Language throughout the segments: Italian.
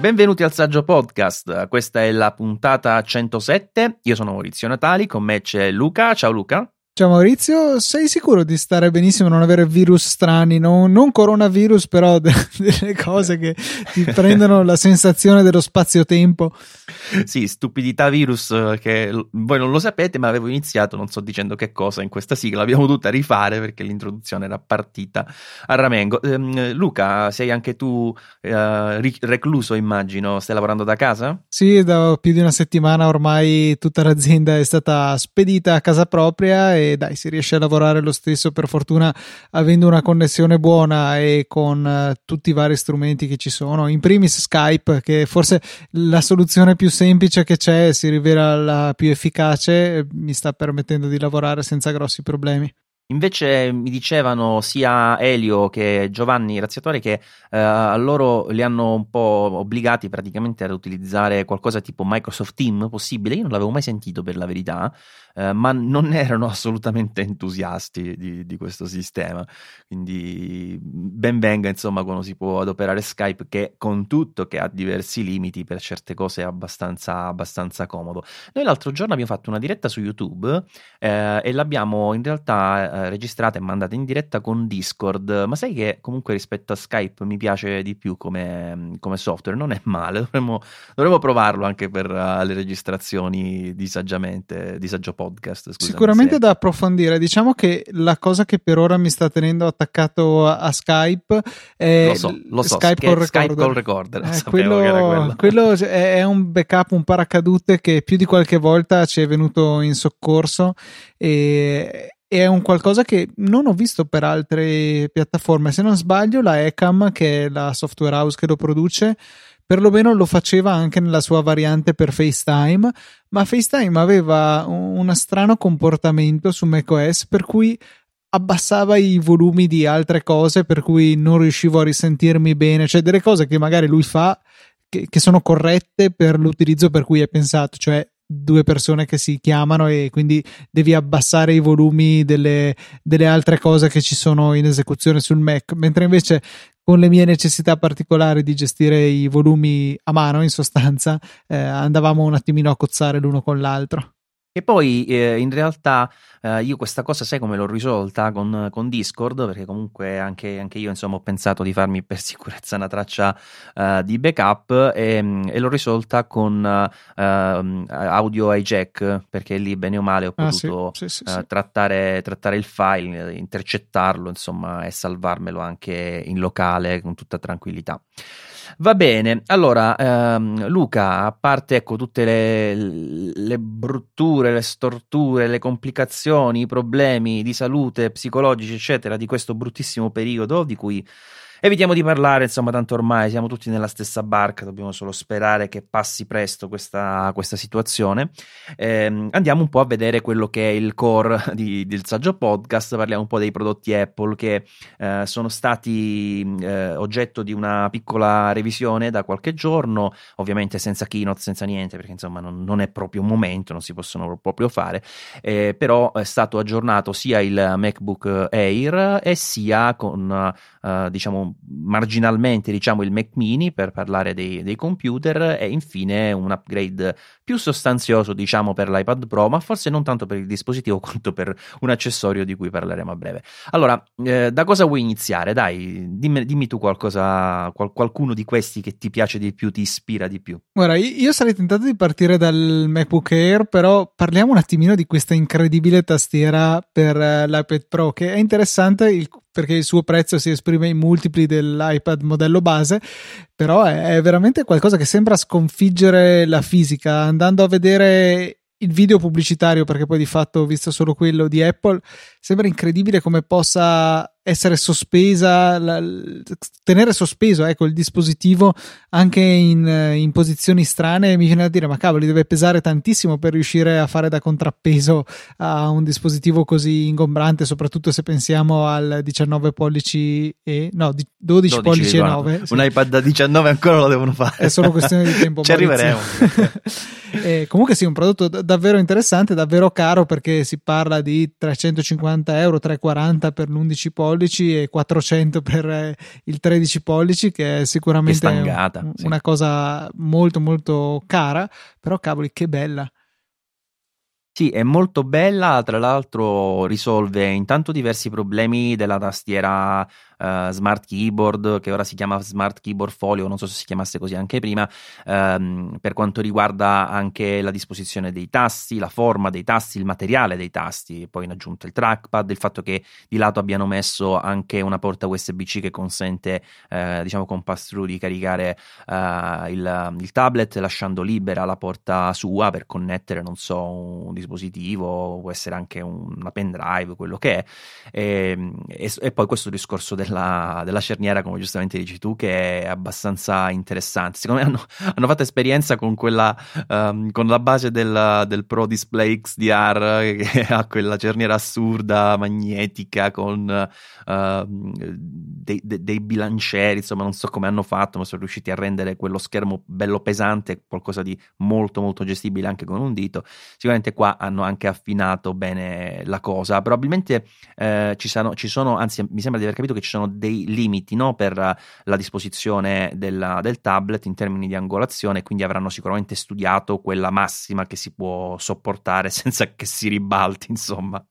Benvenuti al Saggio Podcast, questa è la puntata 107, io sono Maurizio Natali, con me c'è Luca, ciao Luca. Ciao Maurizio, sei sicuro di stare benissimo e non avere virus strani? Non, non coronavirus, però de- delle cose che ti prendono la sensazione dello spazio-tempo. Sì, stupidità virus eh, che voi non lo sapete, ma avevo iniziato, non sto dicendo che cosa, in questa sigla, l'abbiamo dovuta rifare perché l'introduzione era partita a ramengo. Eh, Luca, sei anche tu eh, recluso, immagino, stai lavorando da casa? Sì, da più di una settimana ormai tutta l'azienda è stata spedita a casa propria e dai, si riesce a lavorare lo stesso, per fortuna avendo una connessione buona e con uh, tutti i vari strumenti che ci sono, in primis Skype, che forse la soluzione più semplice che c'è si rivela la più efficace, mi sta permettendo di lavorare senza grossi problemi. Invece mi dicevano sia Elio che Giovanni Razziatore che eh, loro li hanno un po' obbligati praticamente ad utilizzare qualcosa tipo Microsoft Team possibile. Io non l'avevo mai sentito per la verità, eh, ma non erano assolutamente entusiasti di, di, questo sistema. Quindi ben venga insomma quando si può adoperare Skype che con tutto che ha diversi limiti per certe cose è abbastanza, abbastanza comodo. Noi l'altro giorno abbiamo fatto una diretta su YouTube eh, e l'abbiamo in realtà eh, registrata e mandata in diretta con Discord, ma sai che comunque rispetto a Skype mi piace di più come, come software, non è male, dovremmo, dovremmo provarlo anche per uh, le registrazioni di saggiamente, di saggio podcast. Scusami, Sicuramente se... da approfondire. Diciamo che la cosa che per ora mi sta tenendo attaccato a, a Skype è lo so, lo so, Skype, call Skype Call Recorder. Eh, quello, quello. quello è un backup, un paracadute che più di qualche volta ci è venuto in soccorso e è un qualcosa che non ho visto per altre piattaforme. Se non sbaglio, la Ecam, che è la software house che lo produce, perlomeno lo faceva anche nella sua variante per FaceTime, ma FaceTime aveva un strano comportamento su macOS per cui abbassava i volumi di altre cose per cui non riuscivo a risentirmi bene, cioè delle cose che magari lui fa che, che sono corrette per l'utilizzo per cui è pensato, cioè due persone che si chiamano e quindi devi abbassare i volumi delle, delle, altre cose che ci sono in esecuzione sul Mac, mentre invece con le mie necessità particolari di gestire i volumi a mano, in sostanza, eh, andavamo un attimino a cozzare l'uno con l'altro. E poi eh, in realtà eh, io questa cosa sai come l'ho risolta con, con Discord, perché comunque anche, anche, io insomma ho pensato di farmi per sicurezza una traccia uh, di backup e, e, l'ho risolta con uh, audio hijack, perché lì bene o male ho ah, potuto sì, sì, sì, uh, trattare, trattare, il file, intercettarlo insomma e salvarmelo anche in locale con tutta tranquillità. Va bene, allora ehm, Luca, a parte ecco, tutte le, le, brutture, le storture, le complicazioni, i problemi di salute psicologici, eccetera, di questo bruttissimo periodo di cui Evitiamo di parlare, insomma, tanto ormai siamo tutti nella stessa barca, dobbiamo solo sperare che passi presto questa, questa situazione. Eh, andiamo un po' a vedere quello che è il core di, del saggio podcast, parliamo un po' dei prodotti Apple che eh, sono stati eh, oggetto di una piccola revisione da qualche giorno, ovviamente senza keynote, senza niente, perché insomma non, non è proprio un momento, non si possono proprio fare, eh, però è stato aggiornato sia il MacBook Air e sia con, eh, diciamo, marginalmente diciamo, il Mac mini per parlare dei, dei, computer e infine un upgrade più sostanzioso diciamo per l'iPad Pro ma forse non tanto per il dispositivo quanto per un accessorio di cui parleremo a breve. Allora eh, da cosa vuoi iniziare? Dai dimmi, dimmi tu qualcosa qual, qualcuno di questi che ti piace di più ti ispira di più. Guarda io sarei tentato di partire dal MacBook Air però parliamo un attimino di questa incredibile tastiera per uh, l'iPad Pro che è interessante il perché il suo prezzo si esprime in multipli dell'iPad modello base, però è, veramente qualcosa che sembra sconfiggere la fisica. Andando a vedere il video pubblicitario, perché poi di fatto ho visto solo quello di Apple, sembra incredibile come possa essere sospesa, la, tenere sospeso ecco, il dispositivo anche in, in, posizioni strane. Mi viene da dire, ma cavoli, deve pesare tantissimo per riuscire a fare da contrappeso a un dispositivo così ingombrante, soprattutto se pensiamo al 19 pollici e no, 12, 12 pollici e 9. Sì. Un iPad da 19 ancora lo devono fare. È solo questione di tempo. Ci arriveremo. eh, comunque sì, un prodotto davvero interessante, davvero caro perché si parla di 350 euro, 340 per l'11 pollici pollici e 400 per eh, il 13 pollici, che è sicuramente che stangata, un, sì. una cosa molto molto cara, però cavoli che bella. Sì, è molto bella, tra l'altro risolve intanto diversi problemi della tastiera uh, Smart Keyboard, che ora si chiama Smart Keyboard Folio, non so se si chiamasse così anche prima, um, per quanto riguarda anche la disposizione dei tasti, la forma dei tasti, il materiale dei tasti, poi in aggiunta il trackpad, il fatto che di lato abbiano messo anche una porta USB-C che consente, uh, diciamo con pass-through di caricare uh, il, il, tablet lasciando libera la porta sua per connettere, non so, un dispositivo, può essere anche una pendrive, quello che è, e, e, e poi questo discorso del della, della, cerniera, come giustamente dici tu, che è abbastanza interessante. Secondo me hanno, hanno fatto esperienza con quella, um, con la base del, del, Pro Display XDR che ha quella cerniera assurda, magnetica, con uh, dei, dei, dei, bilancieri, insomma non so come hanno fatto, ma sono riusciti a rendere quello schermo bello pesante, qualcosa di molto molto gestibile anche con un dito. Sicuramente qua hanno anche affinato bene la cosa. Probabilmente eh, ci, sono, ci sono, anzi mi sembra di aver capito che ci sono sono dei limiti no, per la disposizione della, del tablet in termini di angolazione, quindi avranno sicuramente studiato quella massima che si può sopportare senza che si ribalti, insomma.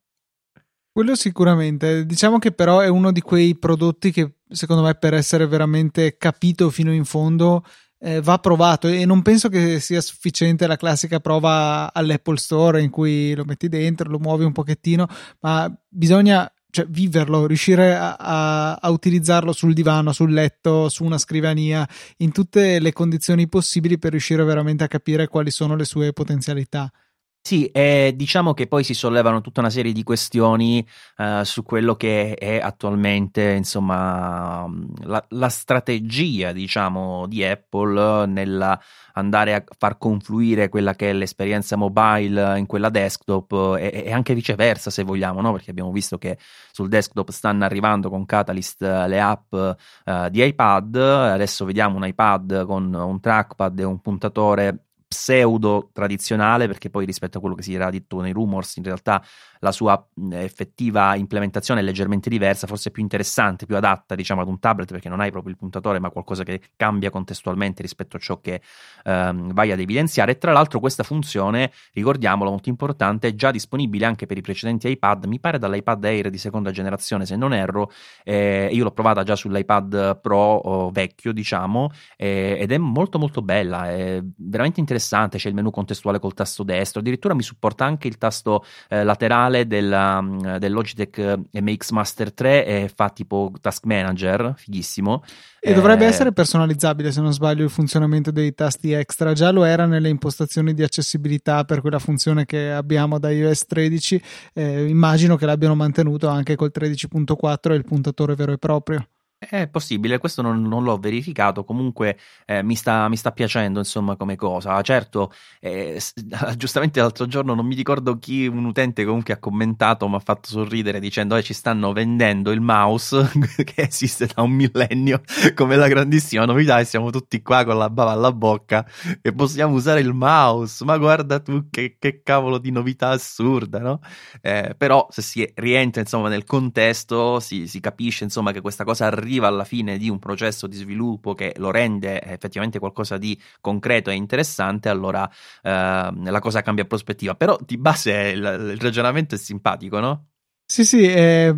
Quello sicuramente. Diciamo che però è uno di quei prodotti che secondo me per essere veramente capito fino in fondo eh, va provato e non penso che sia sufficiente la classica prova all'Apple Store in cui lo metti dentro, lo muovi un pochettino, ma bisogna cioè, viverlo, riuscire a, a, a, utilizzarlo sul divano, sul letto, su una scrivania, in tutte le condizioni possibili per riuscire veramente a capire quali sono le sue potenzialità. Sì, e diciamo che poi si sollevano tutta una serie di questioni uh, su quello che è attualmente, insomma, la, la strategia, diciamo, di Apple nella andare a far confluire quella che è l'esperienza mobile in quella desktop e, e anche viceversa, se vogliamo, no? Perché abbiamo visto che sul desktop stanno arrivando con Catalyst le app uh, di iPad, adesso vediamo un iPad con un trackpad e un puntatore pseudo tradizionale perché poi rispetto a quello che si era detto nei rumors in realtà la sua effettiva implementazione è leggermente diversa, forse più interessante, più adatta diciamo ad un tablet perché non hai proprio il puntatore ma qualcosa che cambia contestualmente rispetto a ciò che ehm, vai ad evidenziare. E tra l'altro questa funzione, ricordiamolo molto importante, è già disponibile anche per i precedenti iPad, mi pare dall'iPad Air di seconda generazione se non erro, eh, io l'ho provata già sull'iPad Pro oh, vecchio diciamo eh, ed è molto molto bella, è veramente interessante, c'è il menu contestuale col tasto destro, addirittura mi supporta anche il tasto eh, laterale originale della, mm, del Logitech MX Master 3 e fa tipo task manager, fighissimo. E eh, dovrebbe essere personalizzabile se non sbaglio il funzionamento dei tasti extra, già lo era nelle impostazioni di accessibilità per quella funzione che abbiamo da iOS 13, eh, immagino che l'abbiano mantenuto anche col 13.4 e il puntatore vero e proprio. È possibile, questo non, non l'ho verificato, comunque eh, mi, sta, mi, sta, piacendo insomma come cosa. Certo, eh, giustamente l'altro giorno non mi ricordo chi, un utente comunque ha commentato, mi ha fatto sorridere dicendo eh, ci stanno vendendo il mouse che esiste da un millennio come la grandissima novità e siamo tutti qua con la bava alla bocca e possiamo usare il mouse, ma guarda tu che, che cavolo di novità assurda, no? Eh, però se si rientra insomma nel contesto si, si capisce insomma che questa cosa arriva arriva alla fine di un processo di sviluppo che lo rende effettivamente qualcosa di concreto e interessante, allora eh, la cosa cambia prospettiva. Però di base il, il ragionamento è simpatico, no? Sì, sì, eh,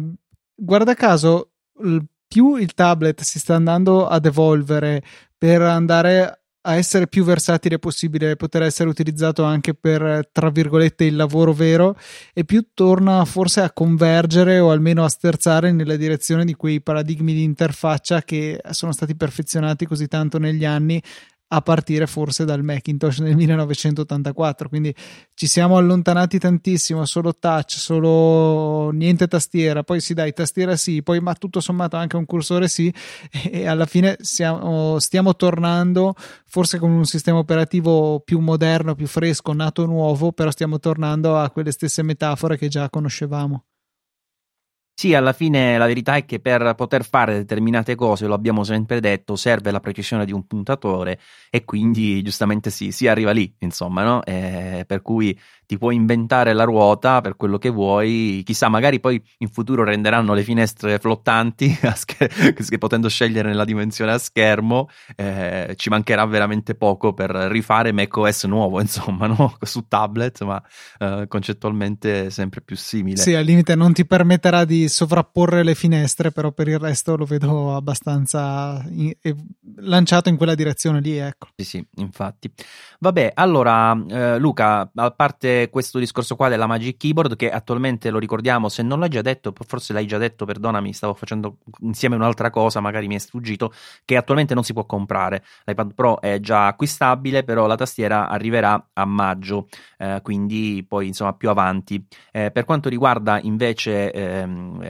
guarda caso, più il tablet si sta andando ad evolvere per andare a essere più versatile possibile, poter essere utilizzato anche per, tra virgolette, il lavoro vero e più torna forse a convergere o almeno a sterzare nella direzione di quei paradigmi di interfaccia che sono stati perfezionati così tanto negli anni a partire forse dal Macintosh nel 1984. Quindi ci siamo allontanati tantissimo, solo touch, solo niente tastiera, poi si dai tastiera sì, poi ma tutto sommato anche un cursore sì e alla fine siamo, stiamo tornando forse con un sistema operativo più moderno, più fresco, nato nuovo, però stiamo tornando a quelle stesse metafore che già conoscevamo. Sì, alla fine la verità è che per poter fare determinate cose, lo abbiamo sempre detto, serve la precisione di un puntatore e quindi giustamente sì, si arriva lì, insomma, no? Eh, per cui ti puoi inventare la ruota per quello che vuoi, chissà, magari poi in futuro renderanno le finestre flottanti scher- potendo scegliere nella dimensione a schermo, eh, ci mancherà veramente poco per rifare macOS nuovo, insomma, no? su tablet, ma eh, concettualmente sempre più simile. Sì, al limite non ti permetterà di sovrapporre le finestre, però per il resto lo vedo abbastanza in- lanciato in quella direzione lì, ecco. Sì, sì, infatti. Vabbè, allora eh, Luca, a parte questo discorso qua della Magic Keyboard che attualmente lo ricordiamo, se non l'hai già detto, forse l'hai già detto, perdonami, stavo facendo insieme un'altra cosa, magari mi è sfuggito, che attualmente non si può comprare. L'iPad Pro è già acquistabile, però la tastiera arriverà a maggio, eh, quindi poi insomma più avanti. Eh, per quanto riguarda invece ehm,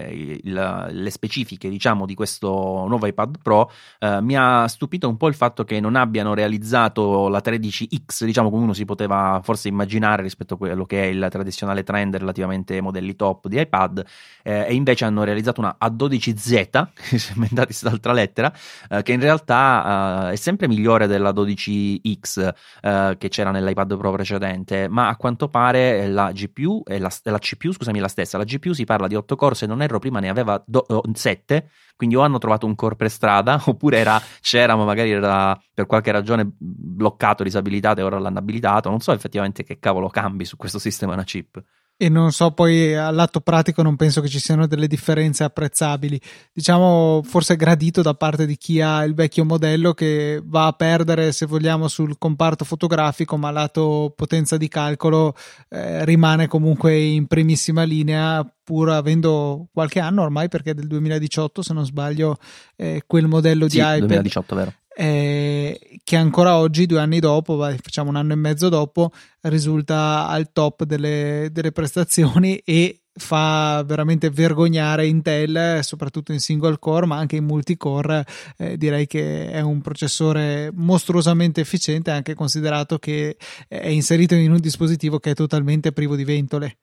il, le specifiche, diciamo, di questo nuovo iPad Pro, eh, mi ha stupito un po' il fatto che non abbiano realizzato la 13X, diciamo come uno si poteva forse immaginare rispetto a quello che è il tradizionale trend relativamente ai modelli top di iPad eh, e invece hanno realizzato una A12Z, inventati quest'altra lettera, eh, che in realtà eh, è sempre migliore della 12X eh, che c'era nell'iPad Pro precedente, ma a quanto pare la GPU la, la, CPU, scusami, la stessa. La GPU si parla di 8 core, se non erro prima ne aveva do, 7, quindi o hanno trovato un core per strada oppure era, c'era ma magari era per qualche ragione bloccato, disabilitato e ora l'hanno abilitato, non so effettivamente che cavolo cambi su questo sistema una chip e non so poi all'atto pratico non penso che ci siano delle differenze apprezzabili. Diciamo forse gradito da parte di chi ha il vecchio modello che va a perdere se vogliamo sul comparto fotografico ma lato potenza di calcolo eh, rimane comunque in primissima linea pur avendo qualche anno ormai perché è del 2018 se non sbaglio eh, quel modello sì, di iPad. 2018 vero eh, che ancora oggi, due anni dopo, facciamo un anno e mezzo dopo, risulta al top delle, delle prestazioni e fa veramente vergognare Intel, soprattutto in single core, ma anche in multicore. Eh, direi che è un processore mostruosamente efficiente, anche considerato che è inserito in un dispositivo che è totalmente privo di ventole.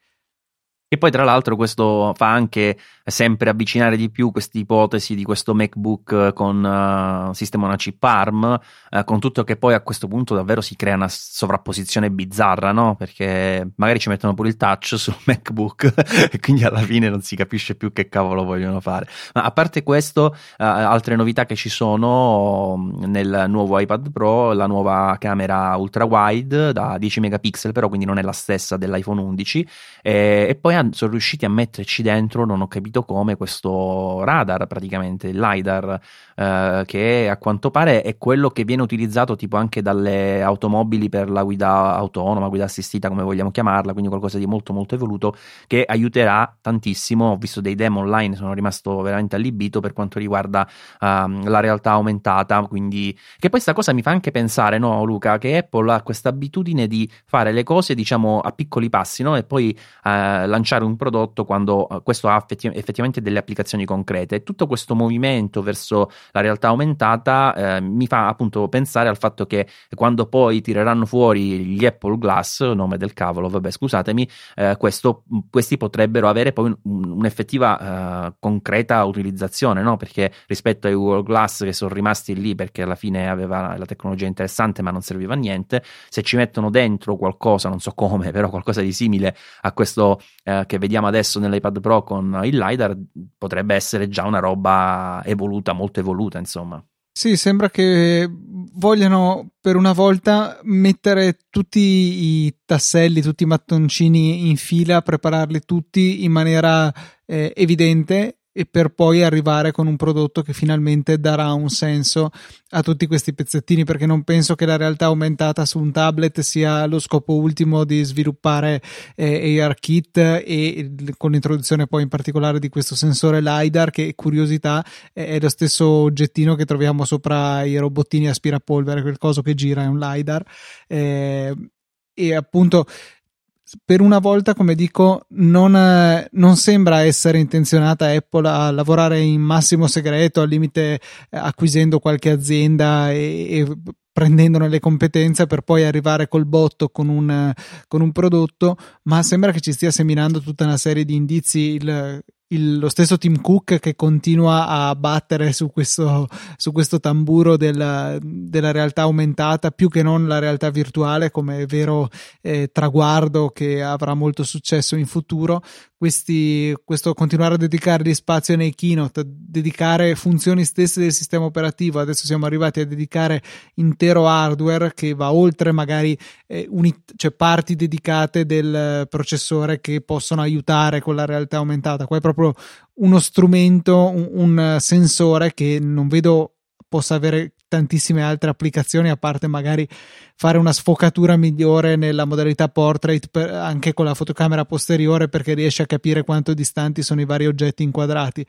E poi, tra l'altro, questo fa anche sempre avvicinare di più questa ipotesi di questo MacBook con uh, sistema una chip ARM, uh, con tutto che poi a questo punto davvero si crea una sovrapposizione bizzarra, no? Perché magari ci mettono pure il touch sul MacBook e quindi alla fine non si capisce più che cavolo vogliono fare. Ma a parte questo, uh, altre novità che ci sono mm, nel nuovo iPad Pro, la nuova camera ultra wide da 10 megapixel, però quindi non è la stessa dell'iPhone 11, e, e poi sono riusciti a metterci dentro, non ho capito come, questo radar praticamente, il LiDAR, eh, che a quanto pare è quello che viene utilizzato tipo anche dalle automobili per la guida autonoma, guida assistita, come vogliamo chiamarla, quindi qualcosa di molto molto evoluto che aiuterà tantissimo. Ho visto dei demo online, sono rimasto veramente allibito per quanto riguarda uh, la realtà aumentata, quindi che poi questa cosa mi fa anche pensare, no Luca, che Apple ha questa abitudine di fare le cose diciamo a piccoli passi, no? E poi lanciare lanciare un prodotto quando eh, questo ha effettivamente delle applicazioni concrete. E tutto questo movimento verso la realtà aumentata eh, mi fa appunto pensare al fatto che quando poi tireranno fuori gli Apple Glass, nome del cavolo, vabbè scusatemi, eh, questo, questi potrebbero avere poi un'effettiva uh, concreta utilizzazione, no? perché rispetto ai Google Glass che sono rimasti lì perché alla fine aveva la tecnologia interessante ma non serviva a niente, se ci mettono dentro qualcosa, non so come, però qualcosa di simile a questo eh, che vediamo adesso nell'iPad Pro con il LiDAR potrebbe essere già una roba evoluta, molto evoluta, insomma. Sì, sembra che vogliano per una volta mettere tutti i tasselli, tutti i mattoncini in fila, prepararli tutti in maniera eh, evidente e per poi arrivare con un prodotto che finalmente darà un senso a tutti questi pezzettini perché non penso che la realtà aumentata su un tablet sia lo scopo ultimo di sviluppare eh, ARKit e con l'introduzione poi in particolare di questo sensore LiDAR che curiosità è lo stesso oggettino che troviamo sopra i robottini aspirapolvere quel coso che gira è un LiDAR eh, e appunto per una volta, come dico, non, eh, non, sembra essere intenzionata Apple a lavorare in massimo segreto, al limite eh, acquisendo qualche azienda e, e prendendone le competenze per poi arrivare col botto con un, con un, prodotto, ma sembra che ci stia seminando tutta una serie di indizi. Il, il, lo stesso Tim Cook che continua a battere su questo, su questo tamburo del, della realtà aumentata più che non la realtà virtuale come vero eh, traguardo che avrà molto successo in futuro. Questi, questo continuare a dedicargli spazio nei keynote, dedicare funzioni stesse del sistema operativo. Adesso siamo arrivati a dedicare intero hardware che va oltre magari eh, unit- cioè parti dedicate del processore che possono aiutare con la realtà aumentata. Qua è proprio uno strumento, un, un sensore che non vedo possa avere tantissime altre applicazioni a parte magari fare una sfocatura migliore nella modalità portrait per, anche con la fotocamera posteriore perché riesce a capire quanto distanti sono i vari oggetti inquadrati.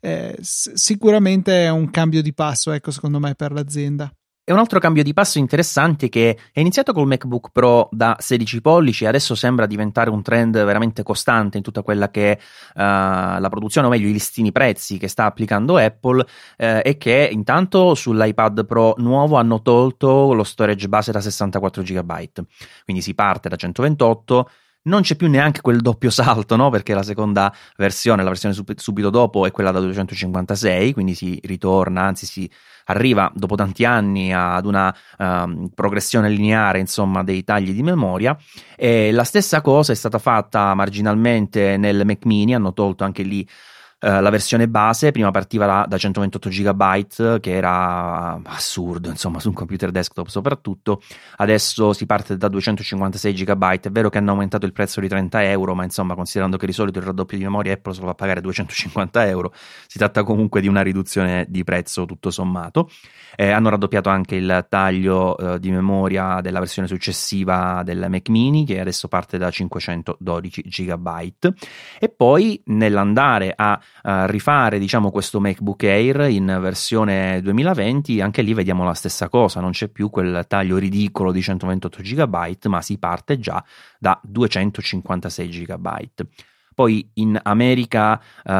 Eh, sicuramente è un cambio di passo ecco secondo me per l'azienda e un altro cambio di passo interessante che è iniziato col MacBook Pro da 16 pollici e adesso sembra diventare un trend veramente costante in tutta quella che è uh, la produzione, o meglio i listini prezzi che sta applicando Apple, uh, è che intanto sull'iPad Pro nuovo hanno tolto lo storage base da 64 GB, quindi si parte da 128 non c'è più neanche quel doppio salto, no? Perché la seconda versione, la versione subito dopo, è quella da 256, quindi si ritorna, anzi si arriva dopo tanti anni ad una um, progressione lineare, insomma, dei tagli di memoria. E la stessa cosa è stata fatta marginalmente nel Mac Mini, hanno tolto anche lì Uh, la versione base prima partiva da, da 128 GB che era assurdo insomma su un computer desktop soprattutto. Adesso si parte da 256 GB è vero che hanno aumentato il prezzo di 30 euro ma insomma considerando che di solito il raddoppio di memoria Apple se lo fa pagare 250 euro si tratta comunque di una riduzione di prezzo tutto sommato. Eh, hanno raddoppiato anche il taglio eh, di memoria della versione successiva del Mac mini che adesso parte da 512 GB e poi nell'andare a uh, rifare diciamo questo MacBook Air in versione 2020 anche lì vediamo la stessa cosa non c'è più quel taglio ridicolo di 128 GB ma si parte già da 256 GB poi in America uh,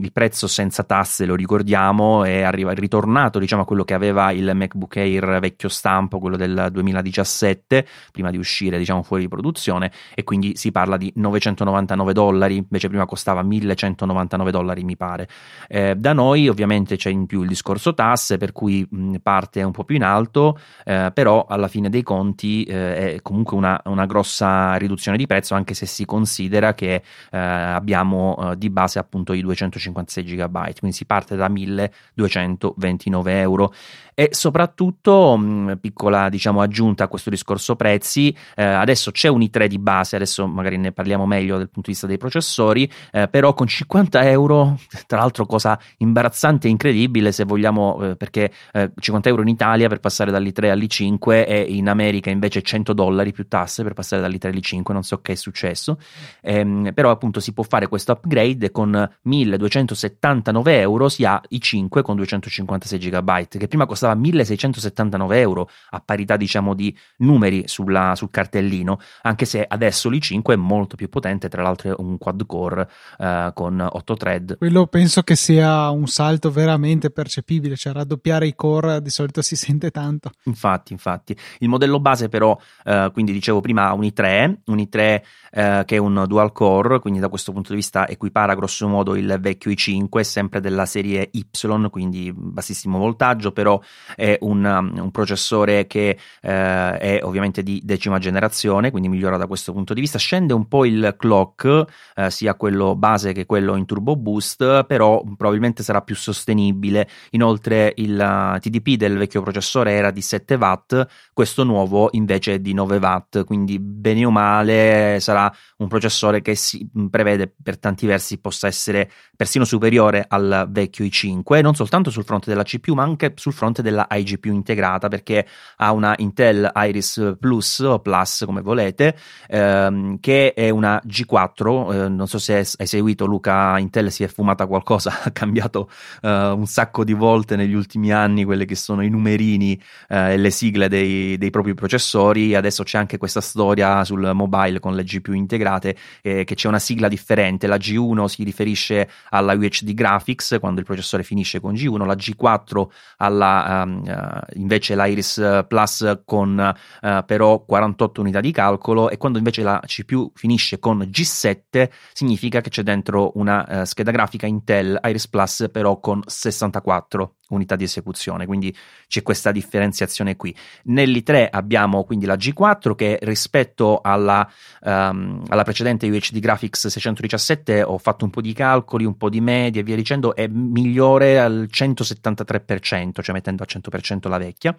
il prezzo senza tasse, lo ricordiamo, è, arriva, è ritornato diciamo, a quello che aveva il MacBook Air vecchio stampo, quello del 2017, prima di uscire diciamo, fuori di produzione, e quindi si parla di 999 dollari, invece prima costava 1199 dollari mi pare. Eh, da noi ovviamente c'è in più il discorso tasse, per cui mh, parte un po' più in alto, eh, però alla fine dei conti eh, è comunque una, una, grossa riduzione di prezzo, anche se si considera che eh, abbiamo uh, di base appunto i 256 GB, quindi si parte da 1229 euro e soprattutto mh, mm, piccola diciamo aggiunta a questo discorso prezzi, eh, adesso c'è un i3 di base, adesso magari ne parliamo meglio dal punto di vista dei processori, eh, però con 50 euro, tra l'altro cosa imbarazzante e incredibile se vogliamo, eh, perché 50 euro in Italia per passare dall'i3 all'i5 e in America invece 100 dollari più tasse per passare dall'i3 all'i5, non so che è successo, ehm, però appunto si può fare questo upgrade con 1279 euro si ha i 5 con 256 GB che prima costava 1679 euro a parità diciamo di numeri sulla, sul cartellino anche se adesso l'i5 è molto più potente tra l'altro è un quad core eh, con 8 thread. Quello penso che sia un salto veramente percepibile cioè raddoppiare i core di solito si sente tanto. Infatti infatti. Il modello base però eh, quindi dicevo prima un i3 un i3 eh, che è un dual core quindi da questo questo punto di vista equipara grosso modo il vecchio i5, sempre della serie Y, quindi bassissimo voltaggio, però è un, um, un processore che eh, è ovviamente di decima generazione, quindi migliora da questo punto di vista. Scende un po' il clock, eh, sia quello base che quello in turbo boost, però probabilmente sarà più sostenibile. Inoltre il uh, TDP del vecchio processore era di 7 watt, questo nuovo invece è di 9 watt, quindi bene o male sarà un processore che si prevede prevede per tanti versi possa essere persino superiore al vecchio i5, non soltanto sul fronte della CPU, ma anche sul fronte della iGPU integrata, perché ha una Intel Iris Plus o Plus, come volete, ehm, che è una G4. Eh, non so se hai seguito, Luca. Intel si è fumata qualcosa, ha cambiato eh, un sacco di volte negli ultimi anni quelli che sono i numerini eh, e le sigle dei, dei, propri processori. Adesso c'è anche questa storia sul mobile con le GPU integrate, eh, che c'è una sigla di differente. La G1 si riferisce alla UHD Graphics quando il processore finisce con G1, la G4 alla invece l'Iris Plus con uh, però 48 unità di calcolo e quando invece la CPU finisce con G7 significa che c'è dentro una uh, scheda grafica Intel Iris Plus però con 64 unità di esecuzione, quindi c'è questa differenziazione qui. Nell'i3 abbiamo quindi la G4 che rispetto alla, um, alla precedente UHD Graphics 617 ho fatto un po' di calcoli, un po' di media e via dicendo, è migliore al 173%, cioè mettendo al 100% la vecchia.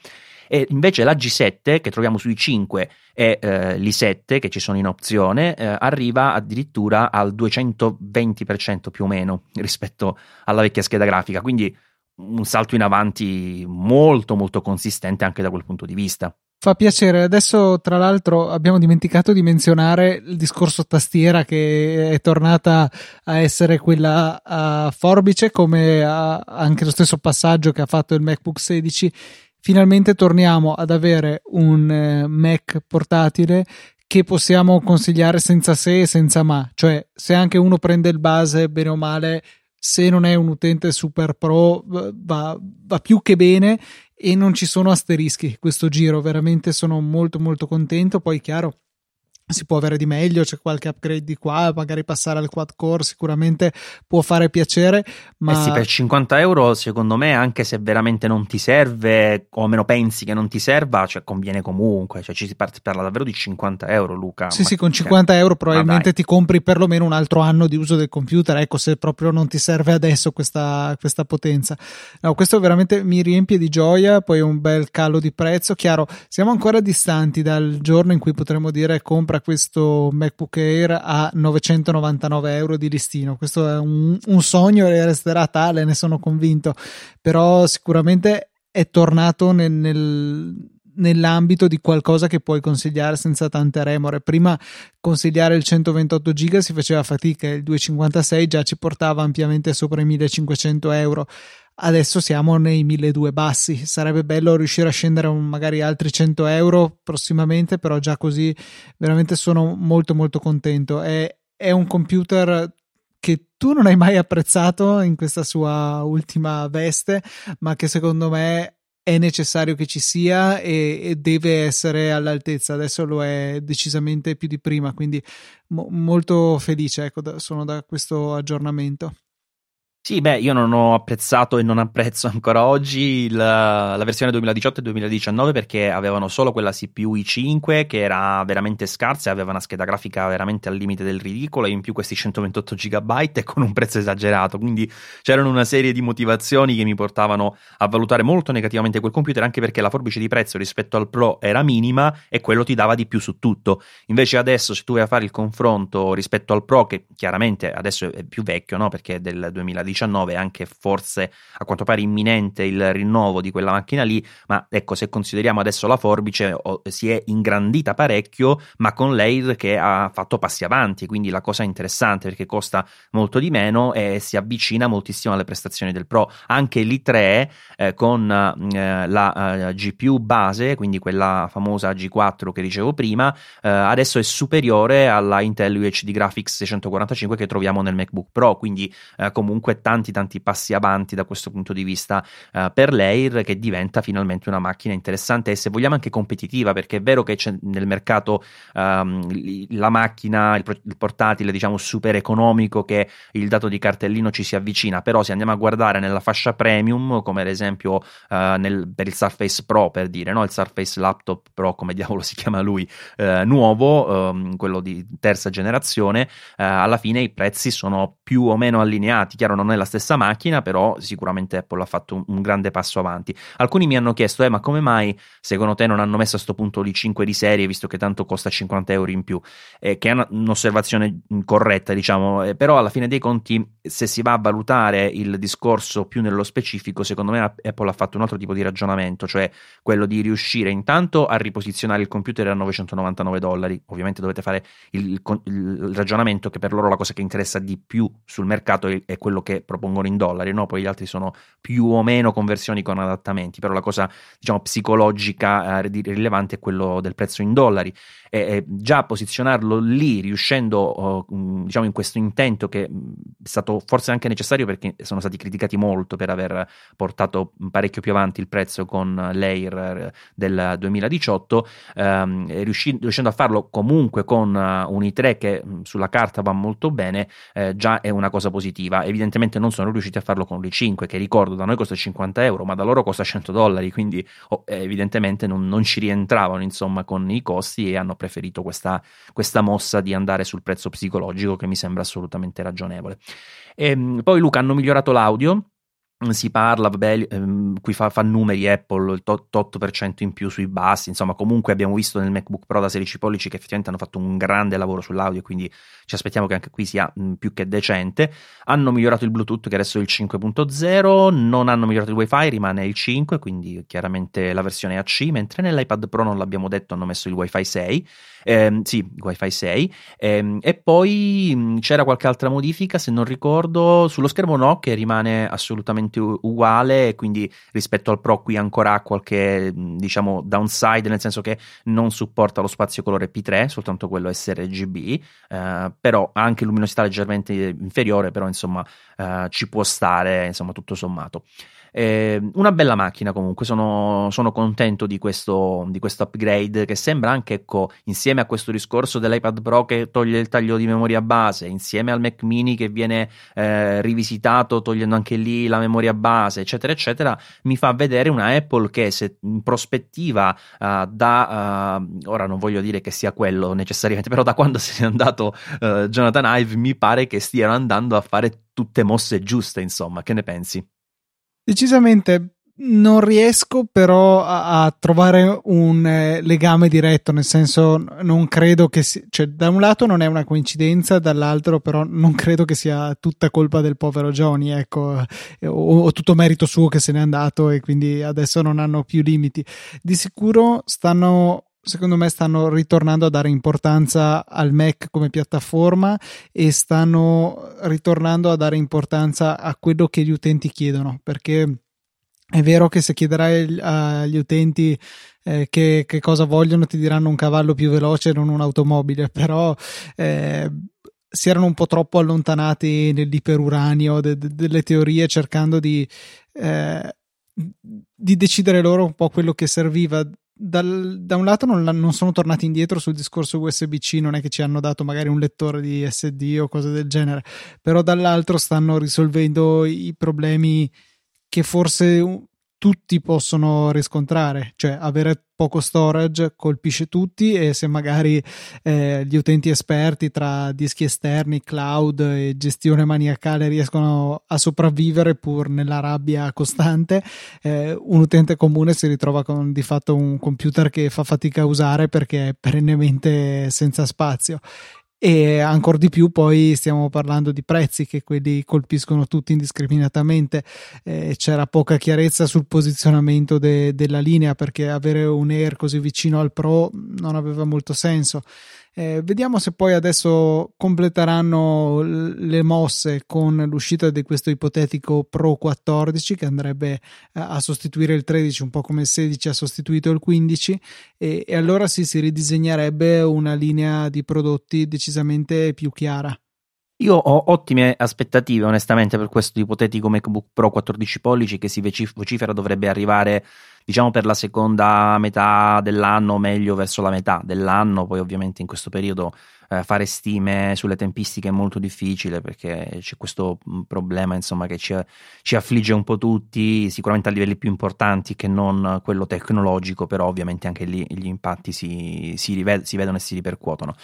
E invece la G7 che troviamo sui 5 e eh, l'i7 che ci sono in opzione eh, arriva addirittura al 220% più o meno rispetto alla vecchia scheda grafica, quindi un salto in avanti molto molto consistente anche da quel punto di vista. Fa piacere. Adesso, tra l'altro, abbiamo dimenticato di menzionare il discorso tastiera che è tornata a essere quella a forbice, come anche lo stesso passaggio che ha fatto il MacBook 16. Finalmente torniamo ad avere un eh, Mac portatile che possiamo consigliare senza se e senza ma. Cioè, se anche uno prende il base, bene o male, se non è un utente super pro va, va più che bene e non ci sono asterischi. Questo giro veramente sono molto molto contento. Poi chiaro si può avere di meglio, c'è qualche upgrade di qua, magari passare al quad core sicuramente può fare piacere. Ma eh sì, per 50 euro, secondo me, anche se veramente non ti serve, o almeno pensi che non ti serva, cioè conviene comunque. Cioè, ci si parla davvero di 50 euro, Luca. Sì, ma sì, con 50 cioè, euro probabilmente ti compri perlomeno un altro anno di uso del computer. Ecco, se proprio non ti serve adesso questa, questa potenza. No, questo veramente mi riempie di gioia. Poi un bel calo di prezzo. Chiaro, siamo ancora distanti dal giorno in cui potremo dire compra compra questo MacBook Air a 999 euro di listino. Questo è un, un sogno e resterà tale, ne sono convinto. Però sicuramente è tornato nel, nel nell'ambito di qualcosa che puoi consigliare senza tante remore. Prima consigliare il 128 giga si faceva fatica, il 256 già ci portava ampiamente sopra i 1500 euro adesso siamo nei 1200 bassi. Sarebbe bello riuscire a scendere magari altri 100 euro prossimamente, però già così veramente sono molto molto contento. È, è un computer che tu non hai mai apprezzato in questa sua ultima veste, ma che secondo me è necessario che ci sia e, e, deve essere all'altezza. Adesso lo è decisamente più di prima, quindi mo- molto felice ecco, da, sono da questo aggiornamento. Sì, beh, io non ho apprezzato e non apprezzo ancora oggi la, la, versione 2018 e 2019 perché avevano solo quella CPU i5 che era veramente scarsa e aveva una scheda grafica veramente al limite del ridicolo e in più questi 128 GB e con un prezzo esagerato. Quindi c'erano una serie di motivazioni che mi portavano a valutare molto negativamente quel computer anche perché la forbice di prezzo rispetto al Pro era minima e quello ti dava di più su tutto. Invece adesso se tu vai a fare il confronto rispetto al Pro che chiaramente adesso è più vecchio, no? Perché è del 2019 2019, anche forse a quanto pare imminente il rinnovo di quella macchina lì, ma ecco se consideriamo adesso la forbice oh, si è ingrandita parecchio, ma con l'Air che ha fatto passi avanti, quindi la cosa interessante perché costa molto di meno e si avvicina moltissimo alle prestazioni del Pro. Anche l'i3 eh, con eh, la eh, GPU base, quindi quella famosa G4 che dicevo prima, eh, adesso è superiore alla Intel UHD Graphics 645 che troviamo nel MacBook Pro, quindi eh, comunque tanti tanti passi avanti da questo punto di vista uh, per l'Air che diventa finalmente una macchina interessante e se vogliamo anche competitiva perché è vero che c'è nel mercato um, la macchina, il, il, portatile diciamo super economico che il dato di cartellino ci si avvicina però se andiamo a guardare nella fascia premium come ad esempio uh, nel, per il Surface Pro per dire no? il Surface Laptop Pro come diavolo si chiama lui uh, nuovo um, quello di terza generazione alla fine i prezzi sono più o meno allineati chiaro non è la stessa macchina, però sicuramente Apple ha fatto un, grande passo avanti. Alcuni mi hanno chiesto, eh, ma come mai secondo te non hanno messo a questo punto l'i5 di serie, visto che tanto costa 50 euro in più? Eh, che è una, un'osservazione corretta, diciamo, eh, però alla fine dei conti, se si va a valutare il discorso più nello specifico, secondo me Apple ha fatto un altro tipo di ragionamento, cioè quello di riuscire intanto a riposizionare il computer a 999 dollari. Ovviamente dovete fare il, il, il ragionamento che per loro la cosa che interessa di più sul mercato è quello che propongono in dollari, no? poi gli altri sono più o meno conversioni con adattamenti, però la cosa diciamo psicologica eh, rilevante è quello del prezzo in dollari e, e già posizionarlo lì riuscendo oh, diciamo in questo intento che è stato forse anche necessario perché sono stati criticati molto per aver portato parecchio più avanti il prezzo con l'Air del 2018 ehm, riuscendo a farlo comunque con un i3 che sulla carta va molto bene eh, già è una cosa positiva evidentemente non sono riusciti a farlo con l'i5 che ricordo da noi costa 50 euro ma da loro costa 100 dollari quindi oh, evidentemente non, non, ci rientravano insomma con i costi e hanno preferito questa, questa mossa di andare sul prezzo psicologico che mi sembra assolutamente ragionevole. E, ehm, poi Luca hanno migliorato l'audio si parla, vabbè, ehm, qui fa, fa, numeri Apple, il tot, 8% in più sui bassi, insomma comunque abbiamo visto nel MacBook Pro da 16 pollici che effettivamente hanno fatto un grande lavoro sull'audio, quindi ci aspettiamo che anche qui sia mh, più che decente. Hanno migliorato il Bluetooth che adesso è il 5.0, non hanno migliorato il WiFi, rimane il 5, quindi chiaramente la versione AC, mentre nell'iPad Pro non l'abbiamo detto, hanno messo il WiFi 6 ehm, sì, Wi-Fi 6, ehm, e poi mh, c'era qualche altra modifica, se non ricordo, sullo schermo no, che rimane assolutamente u- uguale, quindi rispetto al Pro qui ancora ha qualche, diciamo, downside, nel senso che non supporta lo spazio colore P3, soltanto quello sRGB, eh, però ha anche luminosità leggermente inferiore, però insomma eh, ci può stare, insomma, tutto sommato. Eh, una bella macchina comunque, sono, sono contento di questo, di questo, upgrade che sembra anche, ecco, insieme a questo discorso dell'iPad Pro che toglie il taglio di memoria base, insieme al Mac mini che viene eh, rivisitato togliendo anche lì la memoria base, eccetera, eccetera, mi fa vedere una Apple che se in prospettiva uh, da, uh, ora non voglio dire che sia quello necessariamente, però da quando se n'è andato uh, Jonathan Ive mi pare che stiano andando a fare tutte mosse giuste, insomma, che ne pensi? Decisamente non riesco però a, a trovare un eh, legame diretto, nel senso non credo che sia, cioè da un lato non è una coincidenza, dall'altro però non credo che sia tutta colpa del povero Johnny, ecco, o, o tutto merito suo che se n'è andato e quindi adesso non hanno più limiti. Di sicuro stanno secondo me stanno ritornando a dare importanza al Mac come piattaforma e stanno ritornando a dare importanza a quello che gli utenti chiedono perché è vero che se chiederai agli utenti eh, che, che, cosa vogliono ti diranno un cavallo più veloce non un'automobile però eh, si erano un po' troppo allontanati nell'iperuranio de, de, delle teorie cercando di eh, di decidere loro un po' quello che serviva dal, da un lato non, non, sono tornati indietro sul discorso USB-C, non è che ci hanno dato magari un lettore di SD o cose del genere, però dall'altro stanno risolvendo i problemi che forse tutti possono riscontrare, cioè avere poco storage colpisce tutti e se magari eh, gli utenti esperti tra dischi esterni, cloud e gestione maniacale riescono a sopravvivere pur nella rabbia costante, eh, un utente comune si ritrova con di fatto un computer che fa fatica a usare perché è perennemente senza spazio e ancora di più poi stiamo parlando di prezzi che quelli colpiscono tutti indiscriminatamente. Eh, c'era poca chiarezza sul posizionamento de- della linea perché avere un Air così vicino al Pro non aveva molto senso eh, vediamo se poi adesso completeranno le mosse con l'uscita di questo ipotetico Pro 14 che andrebbe eh, a sostituire il 13 un po' come il 16 ha sostituito il 15 e, e allora sì si ridisegnerebbe una linea di prodotti decisamente più chiara. Io ho ottime aspettative, onestamente, per questo ipotetico MacBook Pro 14 pollici che si vocifera dovrebbe arrivare diciamo per la seconda metà dell'anno, o meglio verso la metà dell'anno, poi ovviamente in questo periodo eh, fare stime sulle tempistiche è molto difficile perché c'è questo mm, problema insomma che ci, ci affligge un po' tutti, sicuramente a livelli più importanti che non quello tecnologico, però ovviamente anche lì gli impatti si, si, rived- si vedono e si ripercuotono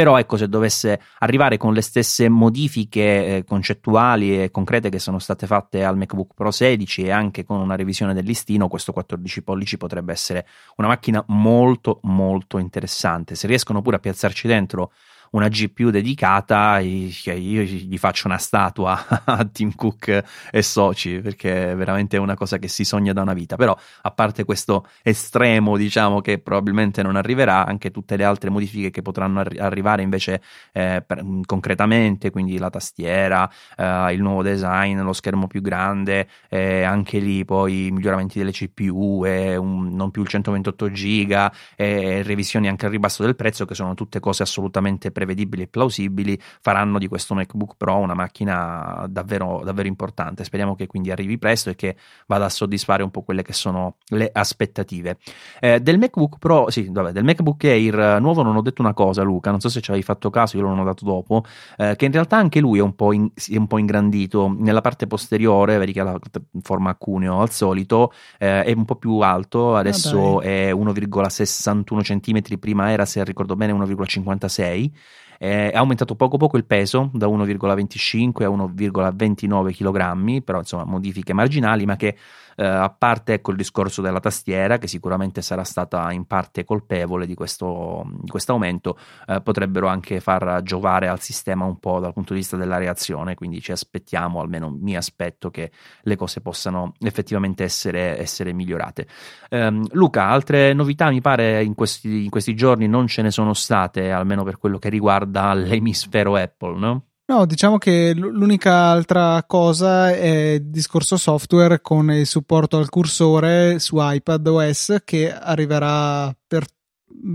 però ecco se dovesse arrivare con le stesse modifiche eh, concettuali e concrete che sono state fatte al MacBook Pro 16 e anche con una revisione del listino questo 14 pollici potrebbe essere una macchina molto molto interessante. Se riescono pure a piazzarci dentro una GPU dedicata, io gli faccio una statua a Tim Cook e soci, perché è veramente una cosa che si sogna da una vita. Però, a parte questo estremo, diciamo, che probabilmente non arriverà, anche tutte le altre modifiche che potranno arri- arrivare invece eh, per, concretamente, quindi la tastiera, eh, il nuovo design, lo schermo più grande, eh, anche lì poi i miglioramenti delle CPU, un, non più il 128 giga, revisioni anche al ribasso del prezzo, che sono tutte cose assolutamente prevedibili e plausibili, faranno di questo MacBook Pro una macchina davvero, davvero importante. Speriamo che quindi arrivi presto e che vada a soddisfare un po' quelle che sono le aspettative. Eh, del MacBook Pro, sì, vabbè, del MacBook Air nuovo non ho detto una cosa, Luca, non so se ci avevi fatto caso, io l'ho notato dopo, eh, che in realtà anche lui è un po', in, è un po ingrandito nella parte posteriore, vedi che ha la forma a cuneo al solito, eh, è un po' più alto, adesso oh, è 1,61 cm, prima era, se ricordo bene, 1,56 eh, è aumentato poco poco il peso da 1,25 a 1,29 kg, però insomma modifiche marginali, ma che eh, a parte ecco il discorso della tastiera, che sicuramente sarà stata in parte colpevole di questo, aumento, eh, potrebbero anche far giovare al sistema un po' dal punto di vista della reazione, quindi ci aspettiamo, almeno mi aspetto che le cose possano effettivamente essere, essere migliorate. Um, Luca, altre novità mi pare in questi, in questi giorni non ce ne sono state, almeno per quello che riguarda l'emisfero Apple, no? No, diciamo che l'unica altra cosa è il discorso software con il supporto al cursore su iPad OS che arriverà per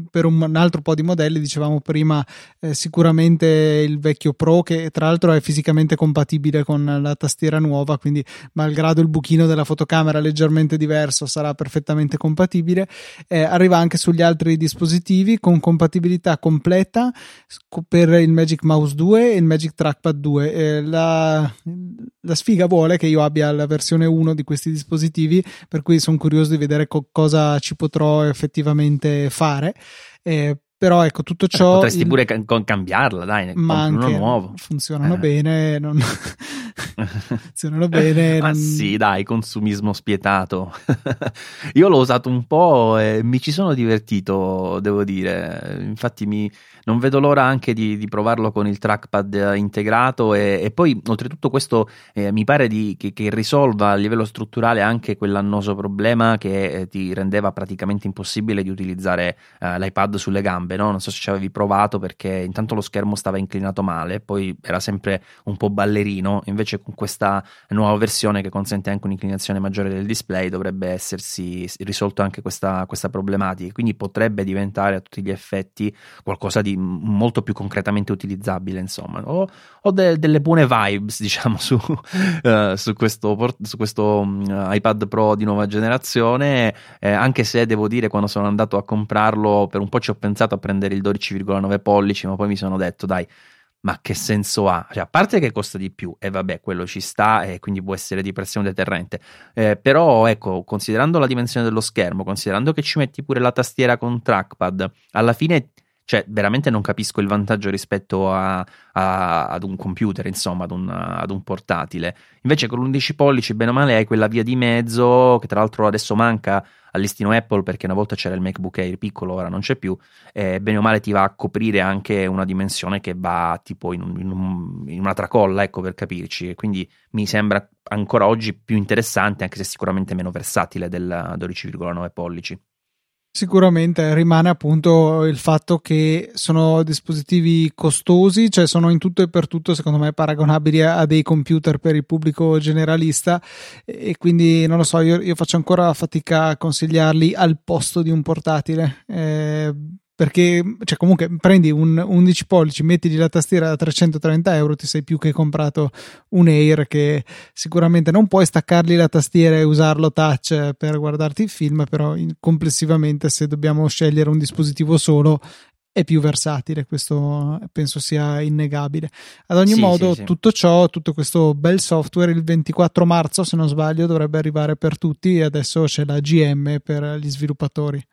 per un altro po' di modelli, dicevamo prima, eh, sicuramente il vecchio Pro, che tra l'altro è fisicamente compatibile con la tastiera nuova, quindi malgrado il buchino della fotocamera leggermente diverso, sarà perfettamente compatibile. Eh, arriva anche sugli altri dispositivi con compatibilità completa per il Magic Mouse 2 e il Magic Trackpad 2. Eh, la, la, sfiga vuole che io abbia la versione 1 di questi dispositivi, per cui sono curioso di vedere co- cosa ci potrò effettivamente fare fare. Eh, però ecco tutto ciò. Eh, potresti il... pure ca- cambiarla, dai, ma uno nuovo. Funzionano eh. bene, non... funzionano bene. Ma non... sì, dai, consumismo spietato. Io l'ho usato un po' e mi ci sono divertito, devo dire. Infatti mi non vedo l'ora anche di, di provarlo con il trackpad integrato e, e poi oltretutto questo eh, mi pare di, che, che, risolva a livello strutturale anche quell'annoso problema che eh, ti rendeva praticamente impossibile di utilizzare eh, l'iPad sulle gambe, no? non so se ci avevi provato perché intanto lo schermo stava inclinato male, poi era sempre un po' ballerino, invece con questa nuova versione che consente anche un'inclinazione maggiore del display dovrebbe essersi risolto anche questa, questa problematica, quindi potrebbe diventare a tutti gli effetti qualcosa di molto più concretamente utilizzabile, insomma. Ho, ho de, delle buone vibes, diciamo, su, uh, su questo, su questo um, iPad Pro di nuova generazione, eh, anche se devo dire, quando sono andato a comprarlo, per un po' ci ho pensato a prendere il 12,9 pollici, ma poi mi sono detto, dai, ma che senso ha? Cioè, a parte che costa di più, e vabbè, quello ci sta, e quindi può essere di pressione deterrente. Eh, però, ecco, considerando la dimensione dello schermo, considerando che ci metti pure la tastiera con trackpad, alla fine cioè, veramente non capisco il vantaggio rispetto a, a, ad un computer, insomma, ad un, ad un, portatile. Invece con l'11 pollici, bene o male, hai quella via di mezzo, che tra l'altro adesso manca al listino Apple, perché una volta c'era il MacBook Air piccolo, ora non c'è più, eh, bene o male ti va a coprire anche una dimensione che va tipo in, un, in, un, in una tracolla, ecco, per capirci. E quindi mi sembra ancora oggi più interessante, anche se sicuramente meno versatile del 12,9 pollici. Sicuramente rimane appunto il fatto che sono dispositivi costosi, cioè sono in tutto e per tutto secondo me paragonabili a dei computer per il pubblico generalista e quindi non lo so, io, io faccio ancora fatica a consigliarli al posto di un portatile. Eh, perché cioè comunque prendi un 11 pollici, mettili la tastiera da 330 euro, ti sei più che comprato un Air che sicuramente non puoi staccargli la tastiera e usarlo touch per guardarti il film, però complessivamente se dobbiamo scegliere un dispositivo solo è più versatile, questo penso sia innegabile. Ad ogni sì, modo, sì, sì. tutto ciò, tutto questo bel software, il 24 marzo, se non sbaglio, dovrebbe arrivare per tutti e adesso c'è la GM per gli sviluppatori.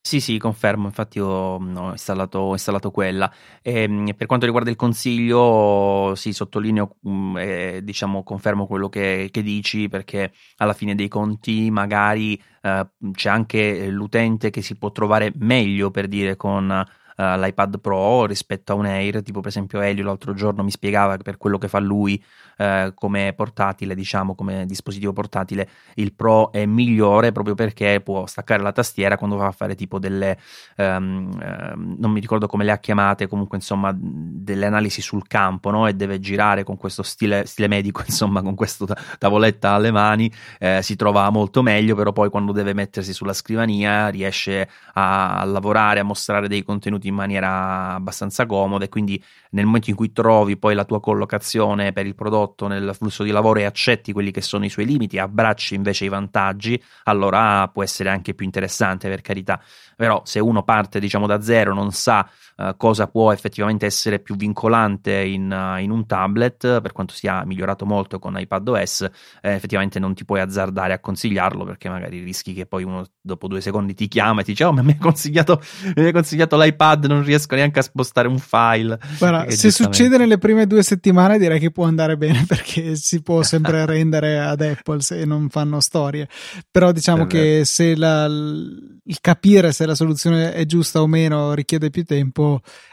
Sì, sì, confermo, infatti ho, mm, ho installato, ho installato quella. E, ehm, per quanto riguarda il consiglio, sì, sottolineo, mm, eh, diciamo, confermo quello che, che, dici, perché alla fine dei conti magari eh, c'è anche l'utente che si può trovare meglio, per dire, con l'iPad Pro rispetto a un Air, tipo per esempio Elio l'altro giorno mi spiegava per quello che fa lui uh, come portatile, diciamo come dispositivo portatile, il Pro è migliore proprio perché può staccare la tastiera quando va a fare tipo delle, um, uh, non mi ricordo come le ha chiamate, comunque insomma delle analisi sul campo no? e deve girare con questo stile, stile medico, insomma con questa tavoletta alle mani, eh, si trova molto meglio, però poi quando deve mettersi sulla scrivania riesce a lavorare, a mostrare dei contenuti in maniera abbastanza comoda e quindi nel momento in cui trovi poi la tua collocazione per il prodotto nel flusso di lavoro e accetti quelli che sono i suoi limiti, abbracci invece i vantaggi, allora può essere anche più interessante per carità. Però se uno parte diciamo da zero, non sa uh, cosa può effettivamente essere più vincolante in, uh, in, un tablet, per quanto sia migliorato molto con iPadOS, eh, effettivamente non ti puoi azzardare a consigliarlo perché magari rischi che poi uno dopo due secondi ti chiama e ti dice oh ma mi hai consigliato, mi hai consigliato l'iPad, non riesco neanche a spostare un file. Guarda, se succede nelle prime due settimane direi che può andare bene perché si può sempre rendere ad Apple se non fanno storie, però diciamo che se la, il capire se la soluzione è giusta o meno richiede più tempo,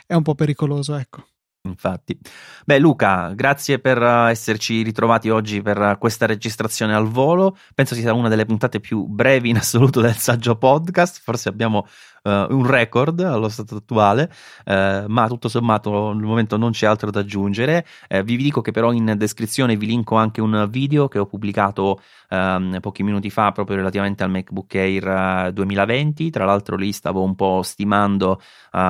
è un po' pericoloso, ecco. Infatti. Beh, Luca, grazie per eh, esserci ritrovati oggi per questa registrazione al volo. Penso sia una delle puntate più brevi in assoluto del saggio podcast. Forse abbiamo uh, un record allo stato attuale, uh, ma tutto sommato al momento non c'è altro da aggiungere. Uh, vi dico che però in descrizione vi linko anche un video che ho pubblicato um, pochi minuti fa proprio relativamente al MacBook Air 2020. Tra l'altro lì stavo un po' stimando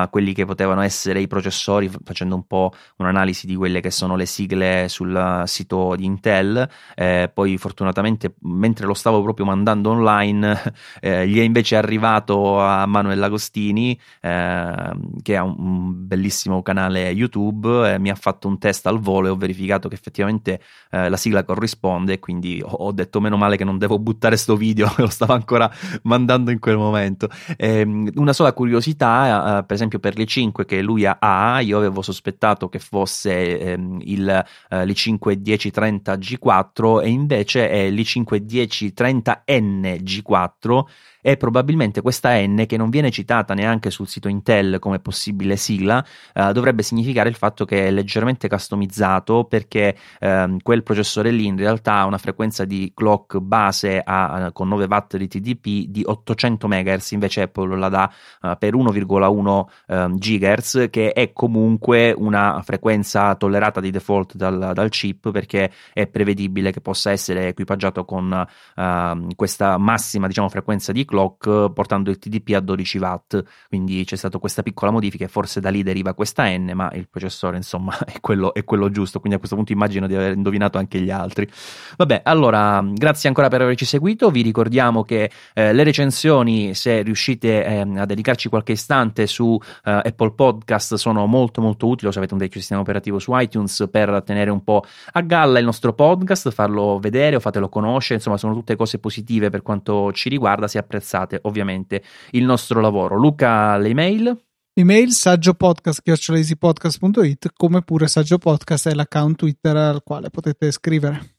quelli che potevano essere i processori, facendo un po' un'analisi di quelle che sono le sigle sul sito di Intel. Eh, poi fortunatamente mentre lo stavo proprio mandando online eh, gli è invece arrivato a Manuel Agostini, eh, che ha un, bellissimo canale YouTube, eh, mi ha fatto un test al volo e ho verificato che effettivamente eh, la sigla corrisponde, quindi ho, ho, detto meno male che non devo buttare sto video, lo stavo ancora mandando in quel momento. Ehm, una sola curiosità, eh, per esempio per le 5 che lui ha, io avevo sospettato che fosse ehm, il eh, l'i5 1030 G4 e invece è l'i5 1030 N G4 e probabilmente questa N, che non viene citata neanche sul sito Intel come possibile sigla, eh, dovrebbe significare il fatto che è leggermente customizzato perché eh, quel processore lì in realtà ha una frequenza di clock base a, con 9 watt di TDP di 800 MHz, invece Apple la dà uh, per 1,1 um, GHz, che è comunque una frequenza tollerata di default dal, dal chip perché è prevedibile che possa essere equipaggiato con uh, questa massima diciamo, frequenza di clock clock portando il TDP a 12 watt, quindi c'è stata questa piccola modifica e forse da lì deriva questa N, ma il processore insomma è quello, è quello giusto, quindi a questo punto immagino di aver indovinato anche gli altri. Vabbè, allora grazie ancora per averci seguito, vi ricordiamo che eh, le recensioni, se riuscite eh, a dedicarci qualche istante su eh, Apple Podcast, sono molto molto utili, se avete un vecchio sistema operativo su iTunes per tenere un po' a galla il nostro podcast, farlo vedere o fatelo conoscere, insomma sono tutte cose positive per quanto ci riguarda, si apprezza apprezzate ovviamente il nostro lavoro. Luca, le email? Email saggiopodcast.it come pure saggiopodcast è l'account Twitter al quale potete scrivere.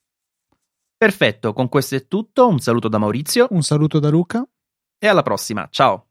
Perfetto, con questo è tutto. Un saluto da Maurizio. Un saluto da Luca. E alla prossima. Ciao.